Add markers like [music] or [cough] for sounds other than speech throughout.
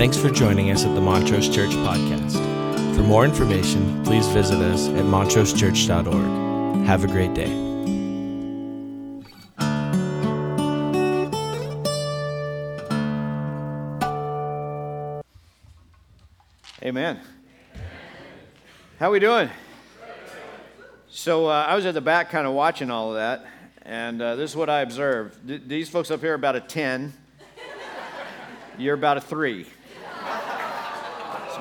Thanks for joining us at the Montrose Church Podcast. For more information, please visit us at montrosechurch.org. Have a great day. Amen. How are we doing? So uh, I was at the back, kind of watching all of that, and uh, this is what I observed. Th- these folks up here are about a ten. You're about a three.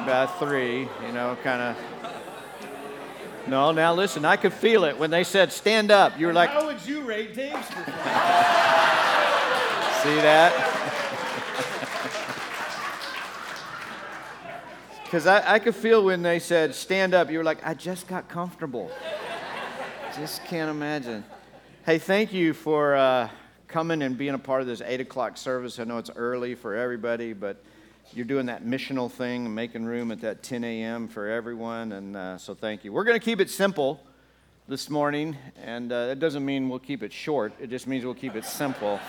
About three. You know, kind of. No, now listen. I could feel it when they said stand up. You were like, How would you rate Dave's performance? see that? [laughs] Because I, I could feel when they said stand up, you were like, I just got comfortable. just can't imagine. Hey, thank you for uh, coming and being a part of this 8 o'clock service. I know it's early for everybody, but you're doing that missional thing making room at that 10 a.m. for everyone, and uh, so thank you. We're going to keep it simple this morning, and uh, that doesn't mean we'll keep it short, it just means we'll keep it simple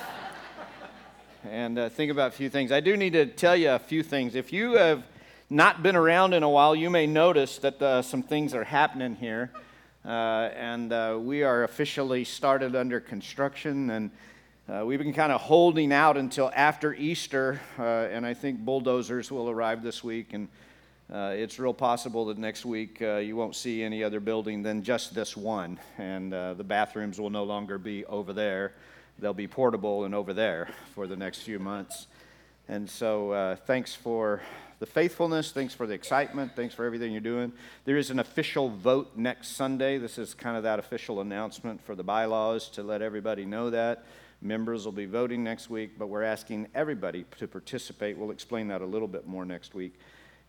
and uh, think about a few things. I do need to tell you a few things. If you have not been around in a while, you may notice that uh, some things are happening here. Uh, and uh, we are officially started under construction, and uh, we've been kind of holding out until after Easter. Uh, and I think bulldozers will arrive this week, and uh, it's real possible that next week uh, you won't see any other building than just this one. And uh, the bathrooms will no longer be over there, they'll be portable and over there for the next few months. And so, uh, thanks for the faithfulness. Thanks for the excitement. Thanks for everything you're doing. There is an official vote next Sunday. This is kind of that official announcement for the bylaws to let everybody know that. Members will be voting next week, but we're asking everybody to participate. We'll explain that a little bit more next week.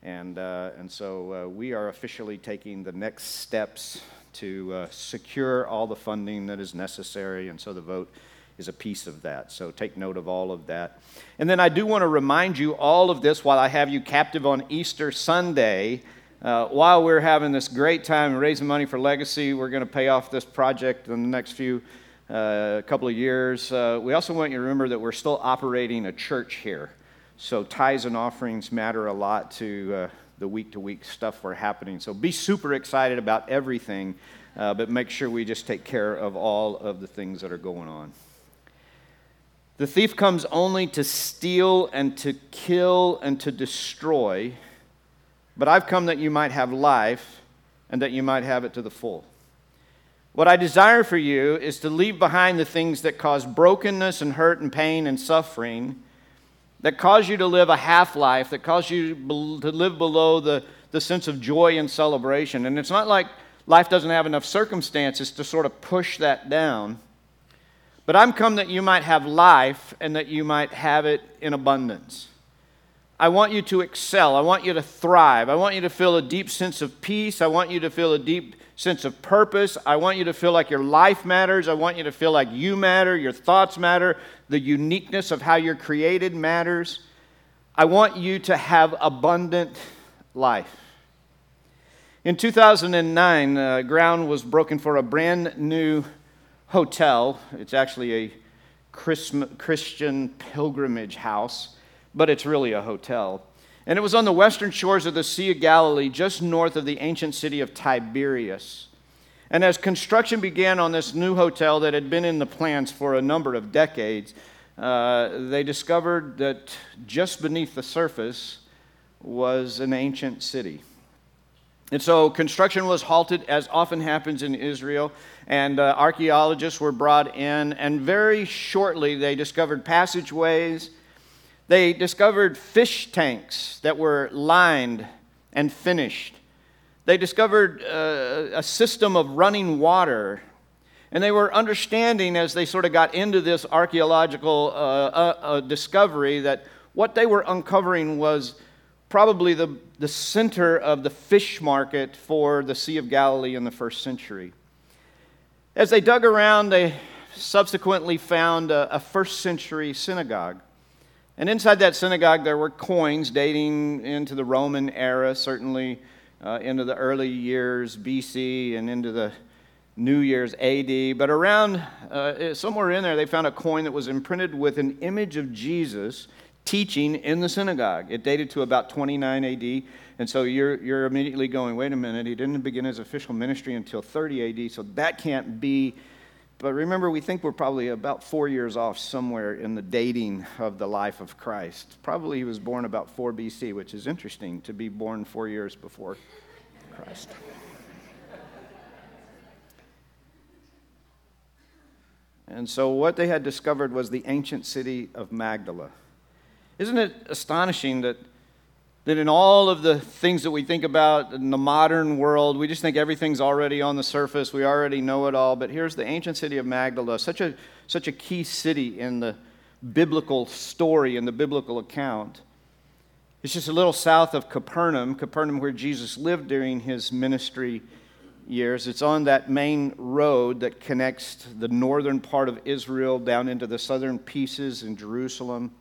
And, uh, and so uh, we are officially taking the next steps to uh, secure all the funding that is necessary. And so the vote is a piece of that. So take note of all of that. And then I do want to remind you all of this while I have you captive on Easter Sunday. Uh, while we're having this great time raising money for Legacy, we're going to pay off this project in the next few uh, couple of years. Uh, we also want you to remember that we're still operating a church here. So tithes and offerings matter a lot to uh, the week to week stuff we're happening. So be super excited about everything, uh, but make sure we just take care of all of the things that are going on. The thief comes only to steal and to kill and to destroy, but I've come that you might have life and that you might have it to the full. What I desire for you is to leave behind the things that cause brokenness and hurt and pain and suffering, that cause you to live a half life, that cause you to live below the, the sense of joy and celebration. And it's not like life doesn't have enough circumstances to sort of push that down. But I'm come that you might have life and that you might have it in abundance. I want you to excel. I want you to thrive. I want you to feel a deep sense of peace. I want you to feel a deep sense of purpose. I want you to feel like your life matters. I want you to feel like you matter, your thoughts matter, the uniqueness of how you're created matters. I want you to have abundant life. In 2009, uh, ground was broken for a brand new hotel. It's actually a Christian pilgrimage house, but it's really a hotel. And it was on the western shores of the Sea of Galilee, just north of the ancient city of Tiberias. And as construction began on this new hotel that had been in the plans for a number of decades, uh, they discovered that just beneath the surface was an ancient city. And so construction was halted, as often happens in Israel, and uh, archaeologists were brought in, and very shortly they discovered passageways. They discovered fish tanks that were lined and finished. They discovered uh, a system of running water. And they were understanding as they sort of got into this archaeological uh, uh, uh discovery that what they were uncovering was probably the, the center of the fish market for the Sea of Galilee in the first century. As they dug around, they subsequently found a, a first century synagogue. And inside that synagogue, there were coins dating into the Roman era, certainly uh, into the early years BC and into the New Year's AD. But around, uh, somewhere in there, they found a coin that was imprinted with an image of Jesus teaching in the synagogue. It dated to about 29 AD. And so you're, you're immediately going, wait a minute, he didn't begin his official ministry until 30 AD, so that can't be. But remember, we think we're probably about four years off somewhere in the dating of the life of Christ. Probably he was born about 4 BC, which is interesting to be born four years before Christ. And so, what they had discovered was the ancient city of Magdala. Isn't it astonishing that, that in all of the things that we think about in the modern world, we just think everything's already on the surface, we already know it all. But here's the ancient city of Magdala, such a, such a key city in the biblical story, in the biblical account. It's just a little south of Capernaum, Capernaum, where Jesus lived during his ministry years. It's on that main road that connects the northern part of Israel down into the southern pieces in Jerusalem.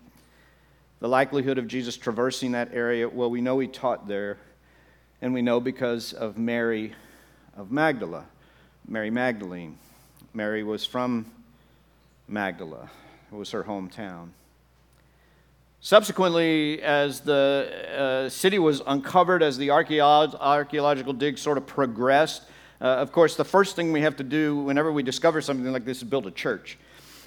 The likelihood of Jesus traversing that area, well, we know he taught there, and we know because of Mary of Magdala, Mary Magdalene. Mary was from Magdala, it was her hometown. Subsequently, as the uh, city was uncovered, as the archaeological digs sort of progressed, uh, of course, the first thing we have to do whenever we discover something like this is build a church.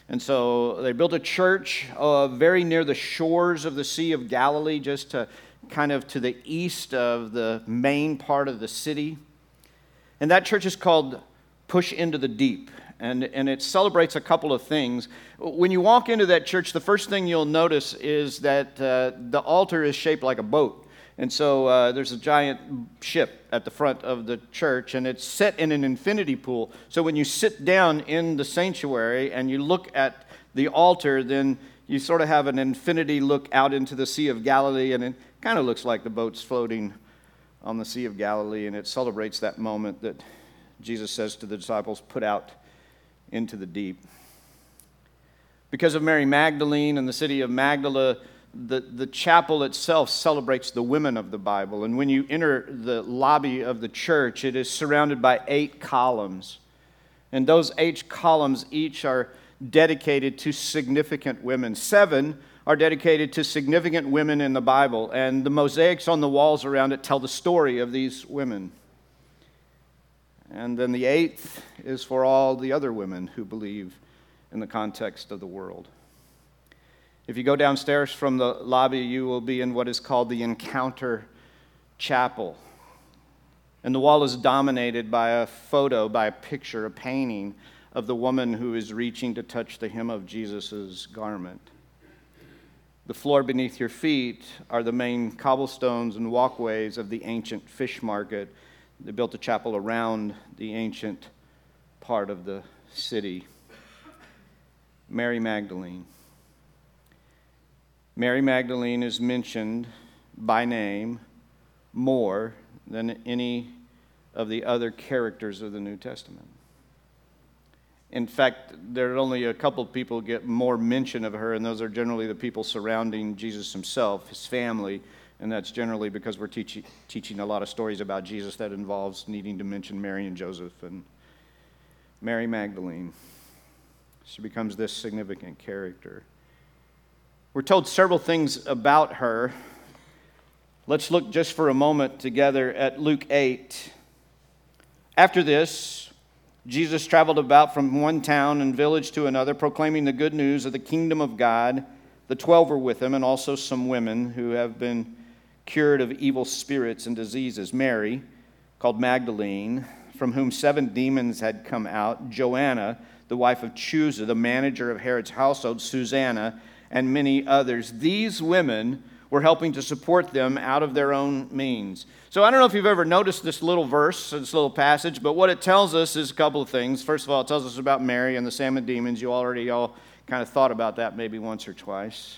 And so they built a church uh, very near the shores of the Sea of Galilee, just to kind of to the east of the main part of the city. And that church is called Push Into the Deep. And, and it celebrates a couple of things. When you walk into that church, the first thing you'll notice is that uh, the altar is shaped like a boat. And so uh, there's a giant ship at the front of the church, and it's set in an infinity pool. So when you sit down in the sanctuary and you look at the altar, then you sort of have an infinity look out into the Sea of Galilee, and it kind of looks like the boat's floating on the Sea of Galilee, and it celebrates that moment that Jesus says to the disciples, Put out into the deep. Because of Mary Magdalene and the city of Magdala, the, the chapel itself celebrates the women of the Bible. And when you enter the lobby of the church, it is surrounded by eight columns. And those eight columns each are dedicated to significant women. Seven are dedicated to significant women in the Bible. And the mosaics on the walls around it tell the story of these women. And then the eighth is for all the other women who believe in the context of the world. If you go downstairs from the lobby, you will be in what is called the Encounter Chapel. And the wall is dominated by a photo, by a picture, a painting of the woman who is reaching to touch the hem of Jesus' garment. The floor beneath your feet are the main cobblestones and walkways of the ancient fish market. They built a chapel around the ancient part of the city. Mary Magdalene. Mary Magdalene is mentioned by name more than any of the other characters of the New Testament. In fact, there are only a couple people get more mention of her, and those are generally the people surrounding Jesus himself, his family, and that's generally because we're teaching, teaching a lot of stories about Jesus that involves needing to mention Mary and Joseph and Mary Magdalene. She becomes this significant character. We're told several things about her. Let's look just for a moment together at Luke 8. After this, Jesus traveled about from one town and village to another, proclaiming the good news of the kingdom of God. The twelve were with him, and also some women who have been cured of evil spirits and diseases. Mary, called Magdalene, from whom seven demons had come out, Joanna, the wife of Chuza, the manager of Herod's household, Susanna, and many others. These women were helping to support them out of their own means. So I don't know if you've ever noticed this little verse, this little passage, but what it tells us is a couple of things. First of all, it tells us about Mary and the seven demons. You already all kind of thought about that maybe once or twice.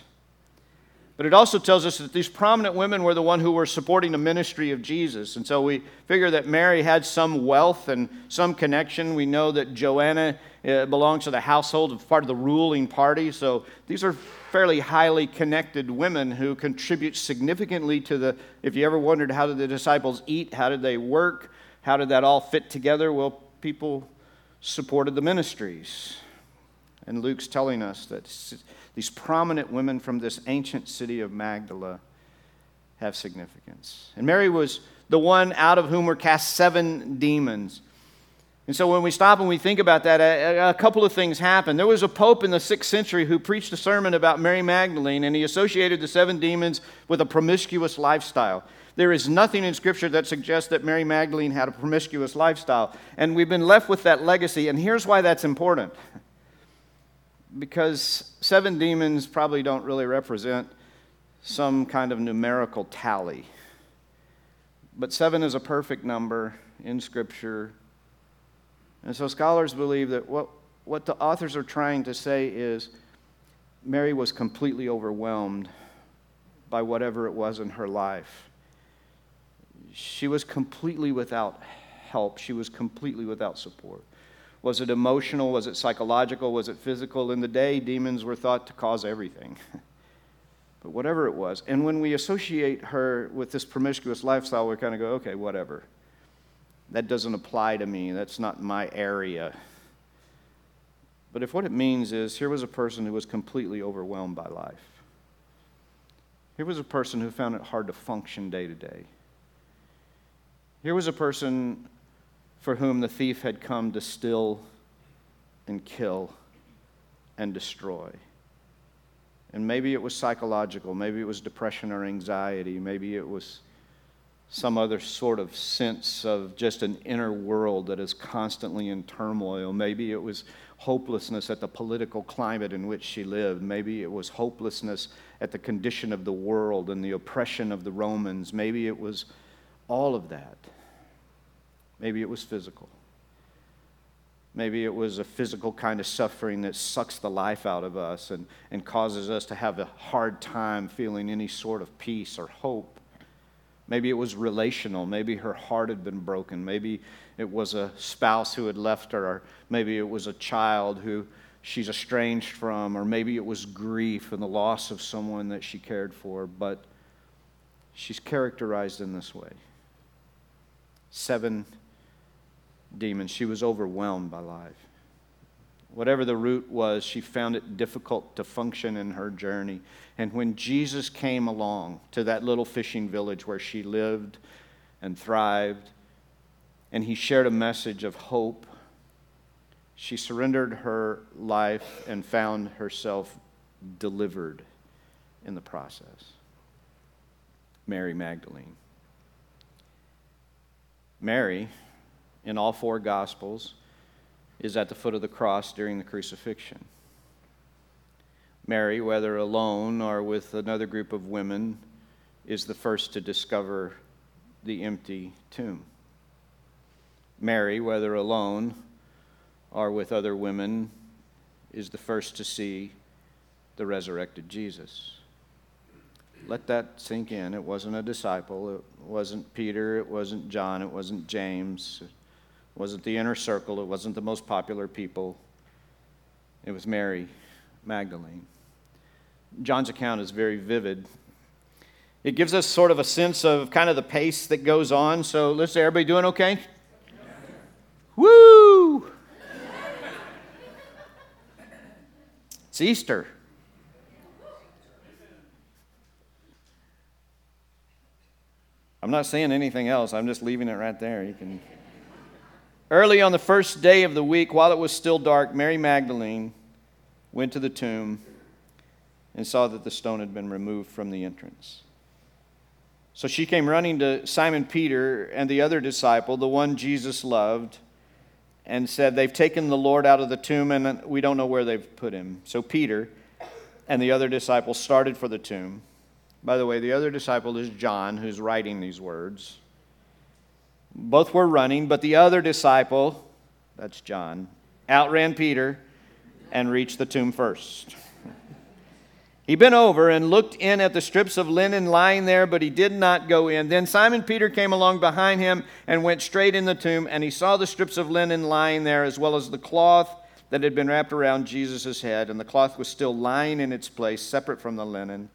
But it also tells us that these prominent women were the one who were supporting the ministry of Jesus. And so we figure that Mary had some wealth and some connection. We know that Joanna uh, belongs to the household of part of the ruling party. So these are fairly highly connected women who contribute significantly to the if you ever wondered how did the disciples eat, how did they work, how did that all fit together? Well, people supported the ministries. And Luke's telling us that these prominent women from this ancient city of Magdala have significance. And Mary was the one out of whom were cast seven demons. And so when we stop and we think about that, a, a, couple of things happen. There was a pope in the sixth century who preached a sermon about Mary Magdalene, and he associated the seven demons with a promiscuous lifestyle. There is nothing in Scripture that suggests that Mary Magdalene had a promiscuous lifestyle. And we've been left with that legacy, and here's why that's important. Because seven demons probably don't really represent some kind of numerical tally. But seven is a perfect number in Scripture and so scholars believe that what, what the authors are trying to say is Mary was completely overwhelmed by whatever it was in her life. She was completely without help, she was completely without support. Was it emotional? Was it psychological? Was it physical? In the day, demons were thought to cause everything. [laughs] but whatever it was. And when we associate her with this promiscuous lifestyle, we kind of go, okay, whatever. That doesn't apply to me. That's not my area. But if what it means is here was a person who was completely overwhelmed by life, here was a person who found it hard to function day to day. Here was a person for whom the thief had come to steal and kill and destroy. And maybe it was psychological, maybe it was depression or anxiety, maybe it was some other sort of sense of just an inner world that is constantly in turmoil. Maybe it was hopelessness at the political climate in which she lived. Maybe it was hopelessness at the condition of the world and the oppression of the Romans. Maybe it was all of that. Maybe it was physical. Maybe it was a physical kind of suffering that sucks the life out of us and, and causes us to have a hard time feeling any sort of peace or hope. Maybe it was relational. Maybe her heart had been broken. Maybe it was a spouse who had left her, or maybe it was a child who she's estranged from, or maybe it was grief and the loss of someone that she cared for. But she's characterized in this way seven demons. She was overwhelmed by life. Whatever the root was, she found it difficult to function in her journey. And when Jesus came along to that little fishing village where she lived and thrived, and he shared a message of hope, she surrendered her life and found herself delivered in the process. Mary Magdalene. Mary, in all four Gospels, is at the foot of the cross during the crucifixion. Mary, whether alone or with another group of women, is the first to discover the empty tomb. Mary, whether alone or with other women, is the first to see the resurrected Jesus. Let that sink in. It wasn't a disciple, it wasn't Peter, it wasn't John, it wasn't James, it wasn't the inner circle, it wasn't the most popular people. It was Mary Magdalene. John's account is very vivid. It gives us sort of a sense of kind of the pace that goes on. So let's say, everybody doing okay? Woo! it's Easter. I'm not saying anything else. I'm just leaving it right there. You can. Early on the first day of the week, while it was still dark, Mary Magdalene went to the tomb and saw that the stone had been removed from the entrance. So she came running to Simon Peter and the other disciple, the one Jesus loved, and said, They've taken the Lord out of the tomb and we don't know where they've put him. So Peter and the other disciple started for the tomb. By the way, the other disciple is John, who's writing these words. Both were running, but the other disciple, that's John, outran Peter and reached the tomb first. He bent over and looked in at the strips of linen lying there, but he did not go in. Then Simon Peter came along behind him and went straight in the tomb, and he saw the strips of linen lying there, as well as the cloth that had been wrapped around Jesus' head, and the cloth was still lying in its place, separate from the linen.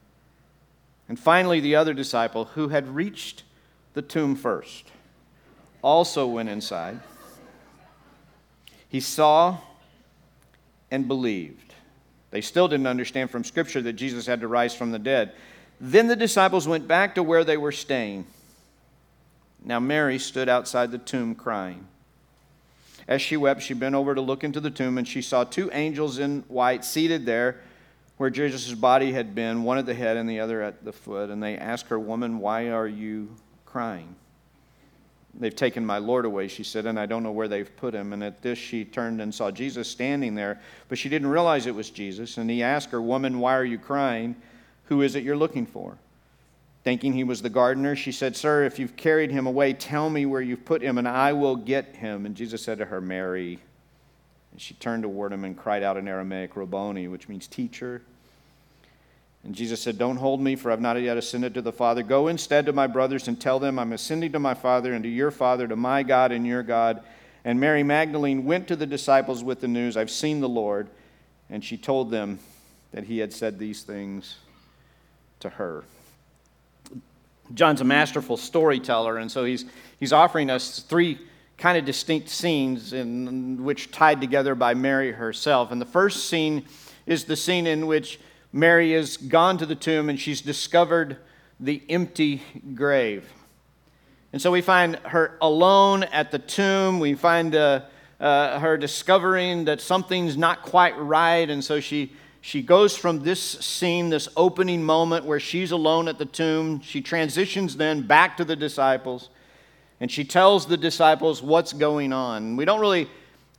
And finally, the other disciple, who had reached the tomb first, also went inside. He saw and believed. They still didn't understand from Scripture that Jesus had to rise from the dead. Then the disciples went back to where they were staying. Now Mary stood outside the tomb crying. As she wept, she bent over to look into the tomb, and she saw two angels in white seated there where Jesus' body had been, one at the head and the other at the foot. And they asked her, Woman, why are you crying? They've taken my Lord away, she said, and I don't know where they've put him. And at this, she turned and saw Jesus standing there, but she didn't realize it was Jesus. And he asked her, Woman, why are you crying? Who is it you're looking for? Thinking he was the gardener, she said, Sir, if you've carried him away, tell me where you've put him, and I will get him. And Jesus said to her, Mary. And she turned toward him and cried out in Aramaic, Rabboni, which means teacher. And Jesus said, Don't hold me, for I've not yet ascended to the Father. Go instead to my brothers and tell them, I'm ascending to my Father and to your Father, to my God and your God. And Mary Magdalene went to the disciples with the news, I've seen the Lord. And she told them that he had said these things to her. John's a masterful storyteller, and so he's, he's offering us three kind of distinct scenes in which tied together by Mary herself. And the first scene is the scene in which Mary has gone to the tomb and she's discovered the empty grave. And so we find her alone at the tomb. We find uh, uh, her discovering that something's not quite right. And so she, she goes from this scene, this opening moment where she's alone at the tomb. She transitions then back to the disciples. And she tells the disciples what's going on. We don't really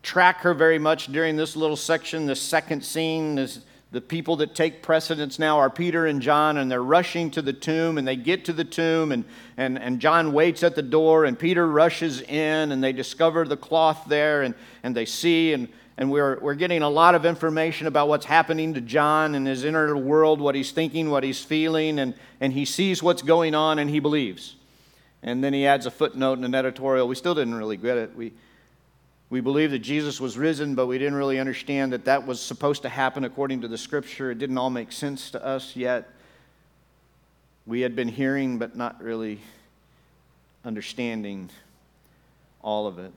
track her very much during this little section, the second scene. This, the people that take precedence now are Peter and John, and they're rushing to the tomb, and they get to the tomb, and, and, and John waits at the door, and Peter rushes in, and they discover the cloth there, and, and they see, and, and we're, we're getting a lot of information about what's happening to John in his inner world, what he's thinking, what he's feeling, and, and he sees what's going on, and he believes. And then he adds a footnote and an editorial. We still didn't really get it. We, we believe that Jesus was risen, but we didn't really understand that that was supposed to happen according to the scripture. It didn't all make sense to us yet. We had been hearing, but not really understanding all of it.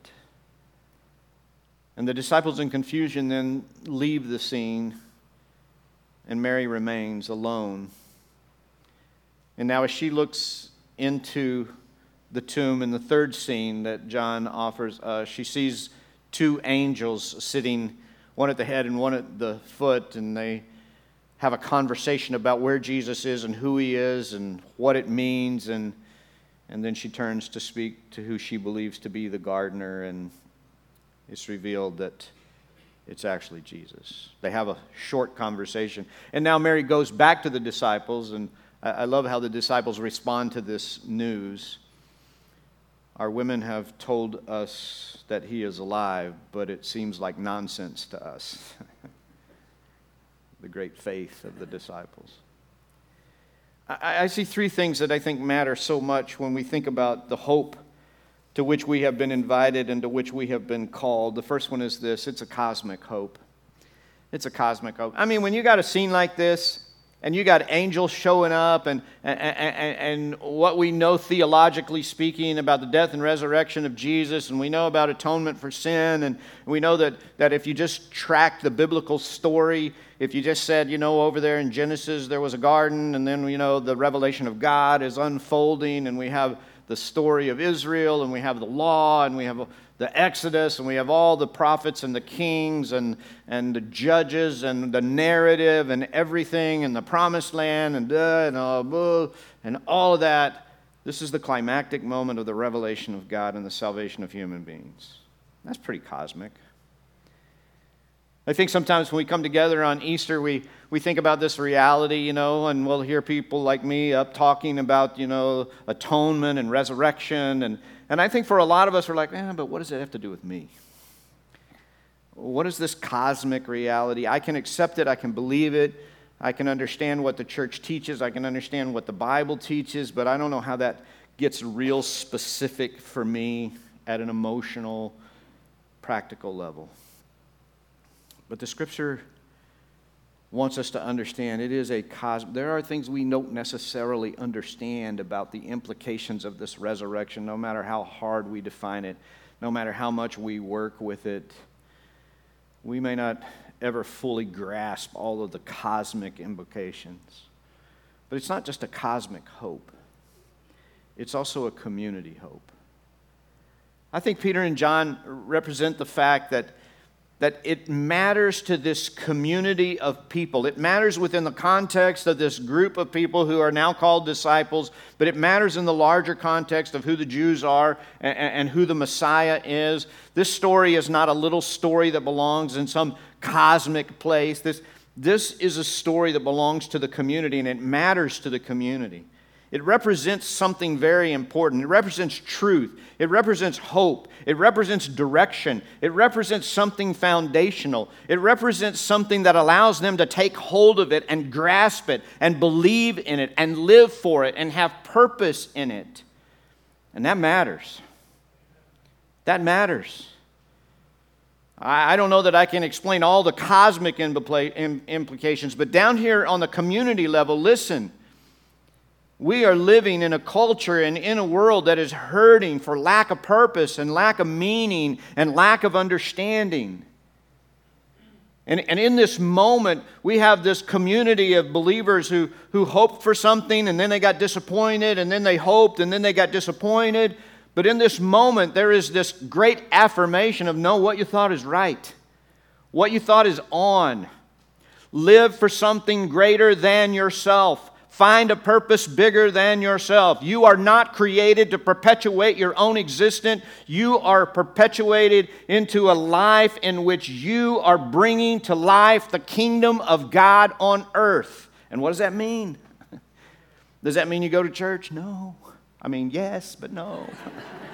And the disciples, in confusion, then leave the scene, and Mary remains alone. And now, as she looks into the tomb in the third scene that John offers us, she sees two angels sitting, one at the head and one at the foot, and they have a conversation about where Jesus is and who he is and what it means. And, and then she turns to speak to who she believes to be the gardener, and it's revealed that it's actually Jesus. They have a short conversation. And now Mary goes back to the disciples, and I love how the disciples respond to this news. Our women have told us that he is alive, but it seems like nonsense to us. [laughs] the great faith of the disciples. I, I, see three things that I think matter so much when we think about the hope to which we have been invited and to which we have been called. The first one is this it's a cosmic hope. It's a cosmic hope. I mean, when you got a scene like this, and you got angels showing up, and, and, and, and, what we know theologically speaking about the death and resurrection of Jesus, and we know about atonement for sin, and we know that, that if you just track the biblical story, if you just said, you know, over there in Genesis there was a garden, and then, you know, the revelation of God is unfolding, and we have the story of Israel, and we have the law, and we have the Exodus, and we have all the prophets and the kings and, and the judges and the narrative and everything and the promised land and, uh, and, all, and all of that. This is the climactic moment of the revelation of God and the salvation of human beings. That's pretty cosmic. I think sometimes when we come together on Easter, we, we think about this reality, you know, and we'll hear people like me up talking about, you know, atonement and resurrection and, and I think for a lot of us, we're like, eh, but what does it have to do with me? What is this cosmic reality? I can accept it, I can believe it, I can understand what the church teaches, I can understand what the Bible teaches, but I don't know how that gets real specific for me at an emotional, practical level. But the scripture wants us to understand. It is a cosmic, there are things we don't necessarily understand about the implications of this resurrection, no matter how hard we define it, no matter how much we work with it. We may not ever fully grasp all of the cosmic implications. But it's not just a cosmic hope, it's also a community hope. I think Peter and John represent the fact that that it matters to this community of people. It matters within the context of this group of people who are now called disciples, but it matters in the larger context of who the Jews are and, and, who the Messiah is. This story is not a little story that belongs in some cosmic place. This, this is a story that belongs to the community and it matters to the community. It represents something very important. It represents truth. It represents hope. It represents direction. It represents something foundational. It represents something that allows them to take hold of it and grasp it and believe in it and live for it and have purpose in it. And that matters. That matters. I don't know that I can explain all the cosmic implications, but down here on the community level, listen. We are living in a culture and in a world that is hurting for lack of purpose and lack of meaning and lack of understanding. And, and in this moment, we have this community of believers who, who hoped for something and then they got disappointed and then they hoped and then they got disappointed. But in this moment, there is this great affirmation of no, what you thought is right, what you thought is on. Live for something greater than yourself. Find a purpose bigger than yourself. You are not created to perpetuate your own existence. You are perpetuated into a life in which you are bringing to life the kingdom of God on earth. And what does that mean? [laughs] Does that mean you go to church? No. I mean, yes, but no.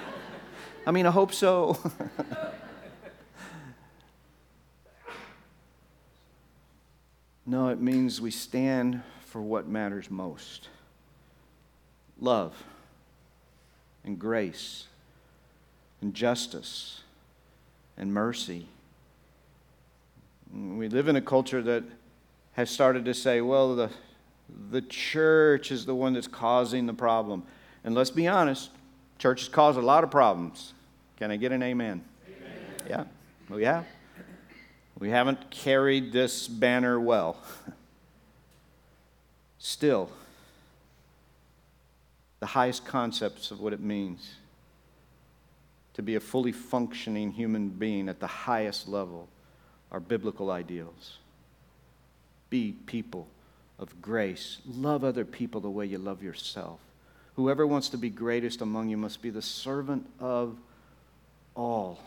[laughs] I mean, I hope so. [laughs] no, it means we stand for what matters most love and grace and justice and mercy. We live in a culture that has started to say, well, the, the church is the one that's causing the problem. And let's be honest, church has caused a lot of problems. Can I get an amen? amen. Yeah, we have. We haven't carried this banner well. [laughs] Still, the highest concepts of what it means to be a fully functioning human being at the highest level are biblical ideals. Be people of grace. Love other people the way you love yourself. Whoever wants to be greatest among you must be the servant of all.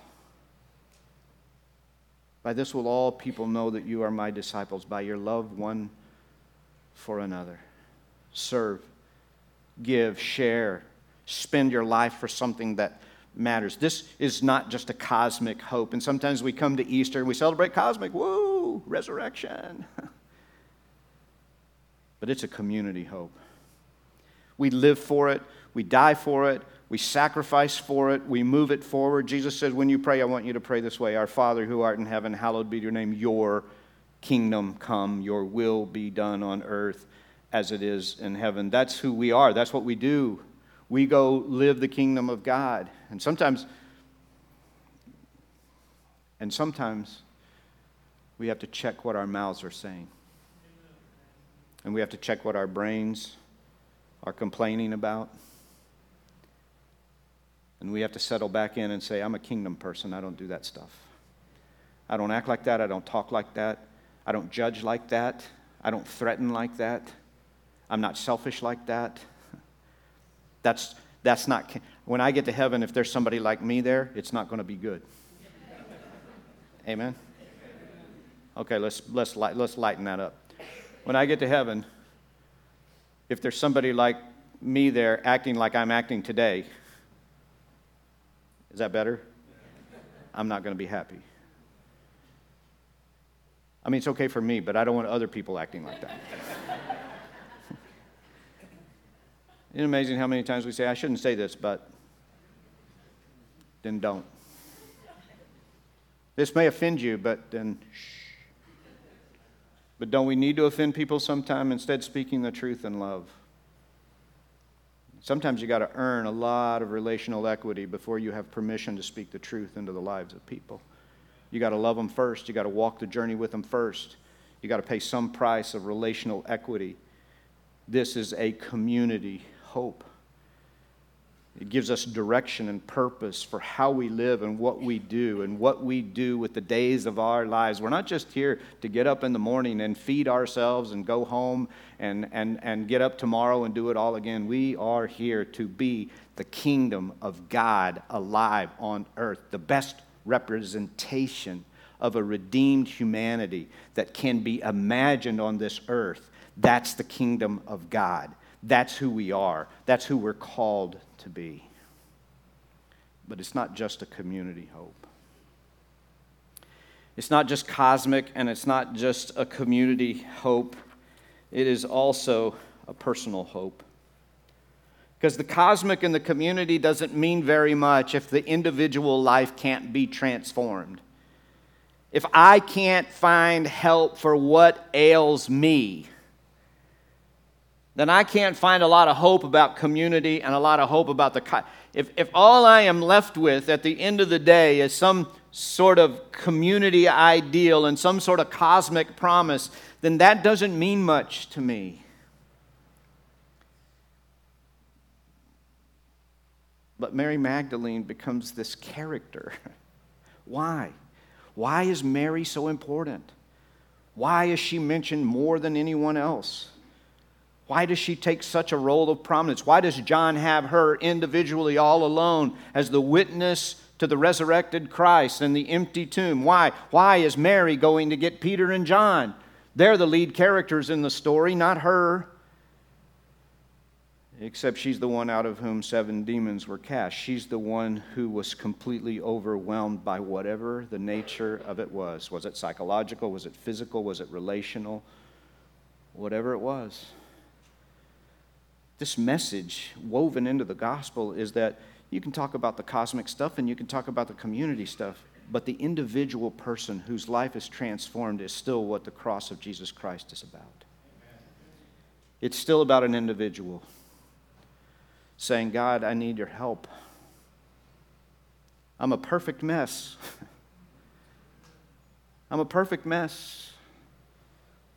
By this will all people know that you are my disciples, by your love one for another. Serve, give, share, spend your life for something that matters. This is not just a cosmic hope. And sometimes we come to Easter and we celebrate cosmic, woo, resurrection. [laughs] but it's a community hope. We live for it, we die for it, we sacrifice for it, we move it forward. Jesus said, When you pray, I want you to pray this way Our Father who art in heaven, hallowed be your name, your kingdom come, your will be done on earth as it is in heaven. That's who we are, that's what we do. We go live the kingdom of God. And sometimes, and sometimes we have to check what our mouths are saying. And we have to check what our brains are complaining about. And we have to settle back in and say, I'm a kingdom person. I don't do that stuff. I don't act like that. I don't talk like that. I don't judge like that. I don't threaten like that. I'm not selfish like that. [laughs] That's, that's not, when I get to heaven, if there's somebody like me there, it's not going to be good. [laughs] Amen? Okay, let's, let's, let's lighten that up. When I get to heaven, if there's somebody like me there acting like I'm acting today, is that better? I'm not going to be happy. I mean, it's okay for me, but I don't want other people acting like that. [laughs] Isn't it amazing how many times we say, I shouldn't say this, but then don't. This may offend you, but then shh. But don't we need to offend people sometime instead speaking the truth in love? Sometimes you got to earn a lot of relational equity before you have permission to speak the truth into the lives of people. You got to love them first. You got to walk the journey with them first. You got to pay some price of relational equity. This is a community hope. It gives us direction and purpose for how we live and what we do and what we do with the days of our lives. We're not just here to get up in the morning and feed ourselves and go home and, and, and get up tomorrow and do it all again. We are here to be the kingdom of God alive on earth, the best representation of a redeemed humanity that can be imagined on this earth. That's the kingdom of God. That's who we are. That's who we're called to be. But it's not just a community hope. It's not just cosmic and it's not just a community hope. It is also a personal hope. Because the cosmic and the community doesn't mean very much if the individual life can't be transformed. If I can't find help for what ails me, then I can't find a lot of hope about community and a lot of hope about the. If, if all I am left with at the end of the day is some sort of community ideal and some sort of cosmic promise, then that doesn't mean much to me. But Mary Magdalene becomes this character. [laughs] Why? Why is Mary so important? Why is she mentioned more than anyone else? Why does she take such a role of prominence? Why does John have her individually all alone as the witness to the resurrected Christ and the empty tomb? Why? Why is Mary going to get Peter and John? They're the lead characters in the story, not her. Except she's the one out of whom seven demons were cast. She's the one who was completely overwhelmed by whatever the nature of it was. Was it psychological? Was it physical? Was it relational? Whatever it was this message woven into the gospel is that you can talk about the cosmic stuff and you can talk about the community stuff, but the individual person whose life is transformed is still what the cross of Jesus Christ is about. It's still about an individual saying, God, I need your help. I'm a perfect mess. [laughs] I'm a perfect mess.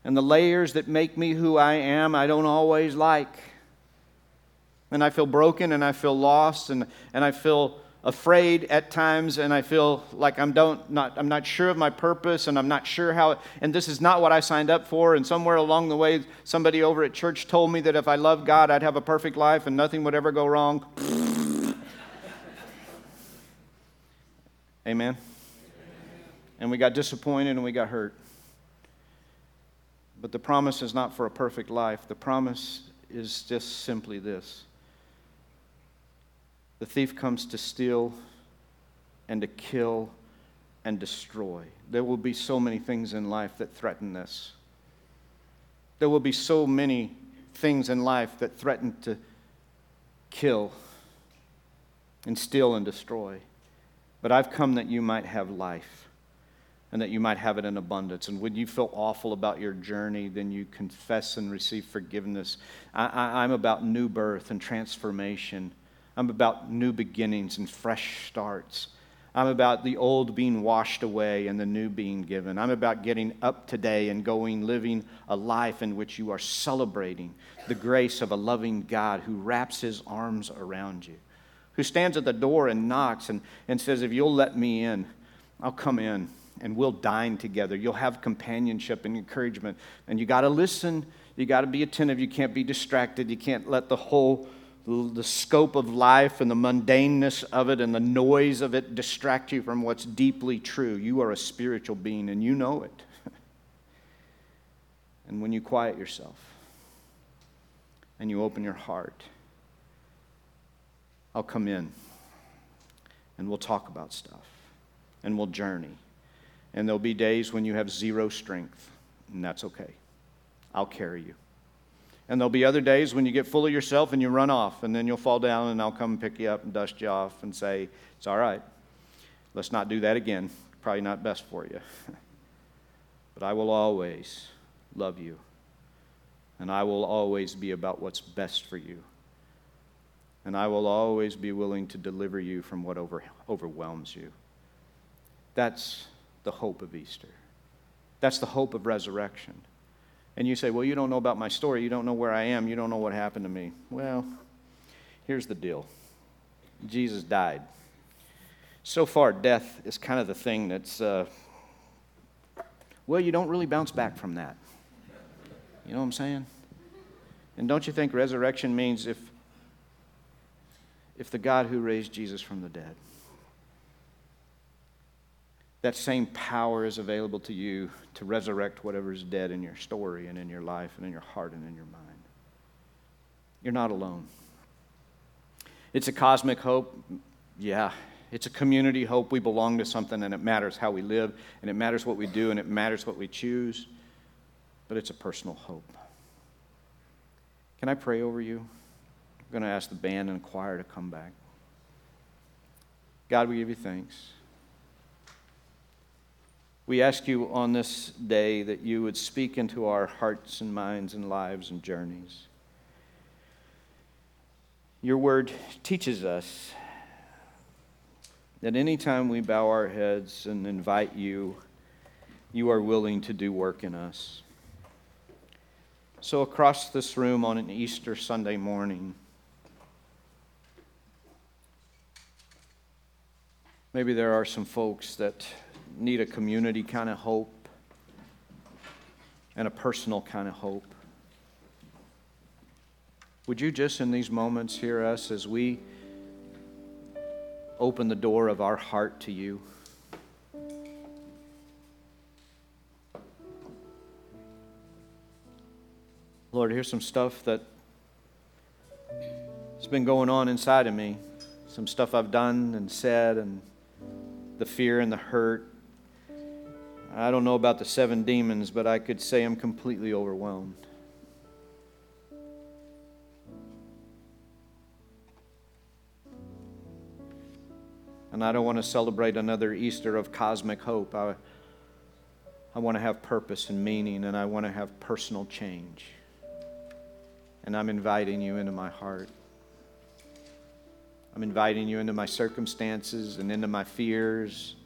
And the layers that make me who I am, I don't always like. And I feel broken and I feel lost and, and I feel afraid at times and I feel like I'm, don't, not, I'm not sure of my purpose and I'm not sure how, and this is not what I signed up for. And somewhere along the way, somebody over at church told me that if I loved God, I'd have a perfect life and nothing would ever go wrong. [laughs] Amen. And we got disappointed and we got hurt. But the promise is not for a perfect life. The promise is just simply this the thief comes to steal and to kill and destroy. There will be so many things in life that threaten this. There will be so many things in life that threaten to kill and steal and destroy. But I've come that you might have life and that you might have it in abundance. And when you feel awful about your journey, then you confess and receive forgiveness. I, am about new birth and transformation I'm about new beginnings and fresh starts. I'm about the old being washed away and the new being given. I'm about getting up today and going, living a life in which you are celebrating the grace of a loving God who wraps his arms around you, who stands at the door and knocks and, and says, If you'll let me in, I'll come in and we'll dine together. You'll have companionship and encouragement. And you got to listen. You got to be attentive. You can't be distracted. You can't let the whole the scope of life and the mundaneness of it and the noise of it distract you from what's deeply true. You are a spiritual being and you know it. [laughs] and when you quiet yourself and you open your heart, I'll come in and we'll talk about stuff and we'll journey. And there'll be days when you have zero strength, and that's okay. I'll carry you. And there'll be other days when you get full of yourself and you run off, and then you'll fall down, and I'll come and pick you up and dust you off and say, It's all right. Let's not do that again. Probably not best for you. [laughs] but I will always love you, and I will always be about what's best for you. And I will always be willing to deliver you from what over, overwhelms you. That's the hope of Easter. That's the hope of resurrection. And you say, Well, you don't know about my story. You don't know where I am. You don't know what happened to me. Well, here's the deal Jesus died. So far, death is kind of the thing that's, uh, well, you don't really bounce back from that. You know what I'm saying? And don't you think resurrection means if, if the God who raised Jesus from the dead, that same power is available to you to resurrect whatever is dead in your story and in your life and in your heart and in your mind. You're not alone. It's a cosmic hope. Yeah. It's a community hope. We belong to something and it matters how we live and it matters what we do and it matters what we choose. But it's a personal hope. Can I pray over you? I'm going to ask the band and choir to come back. God, we give you thanks. We ask you on this day that you would speak into our hearts and minds and lives and journeys. Your word teaches us that anytime we bow our heads and invite you, you are willing to do work in us. So, across this room on an Easter Sunday morning, maybe there are some folks that need a community kind of hope and a personal kind of hope. Would you just in these moments hear us as we open the door of our heart to you? Lord, here's some stuff that has been going on inside of me. Some stuff I've done and said, and the fear and the hurt. I don't know about the seven demons, but I could say I'm completely overwhelmed. And I don't want to celebrate another Easter of cosmic hope. I, I want to have purpose and meaning, and I want to have personal change and I'm inviting you into my heart. I'm inviting you into my circumstances and into my fears.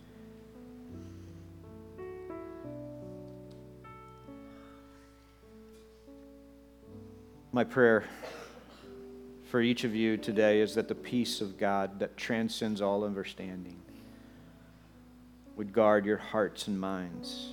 My prayer for each of you today is that the peace of God that transcends all understanding would guard your hearts and minds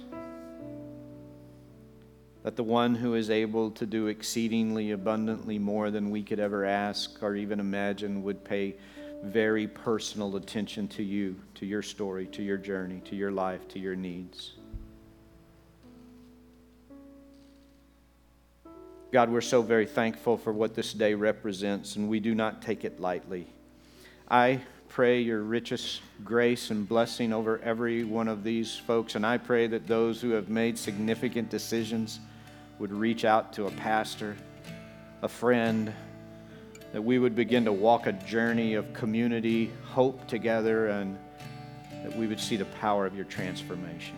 that the one who is able to do exceedingly abundantly more than we could ever ask or even imagine would pay very personal attention to you, to your story, to your journey, to your life, to your needs. God, we're so very thankful for what this day represents, and we do not take it lightly. I pray your richest grace and blessing over every one of these folks, and I pray that those who have made significant decisions would reach out to a pastor, a friend, that we would begin to walk a journey of community, hope together, and that we would see the power of your transformation.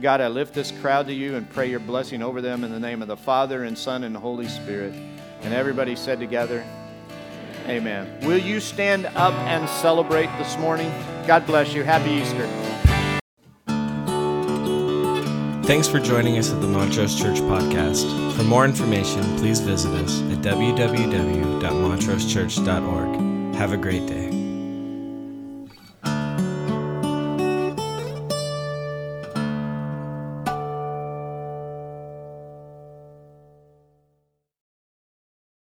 God, I lift this crowd to you and pray your blessing over them in the name of the Father and Son and Holy Spirit. And everybody said together, Amen. Will you stand up and celebrate this morning? God bless you. Happy Easter. Thanks for joining us at the Montrose Church Podcast. For more information, please visit us at www.montrosechurch.org. Have a great day.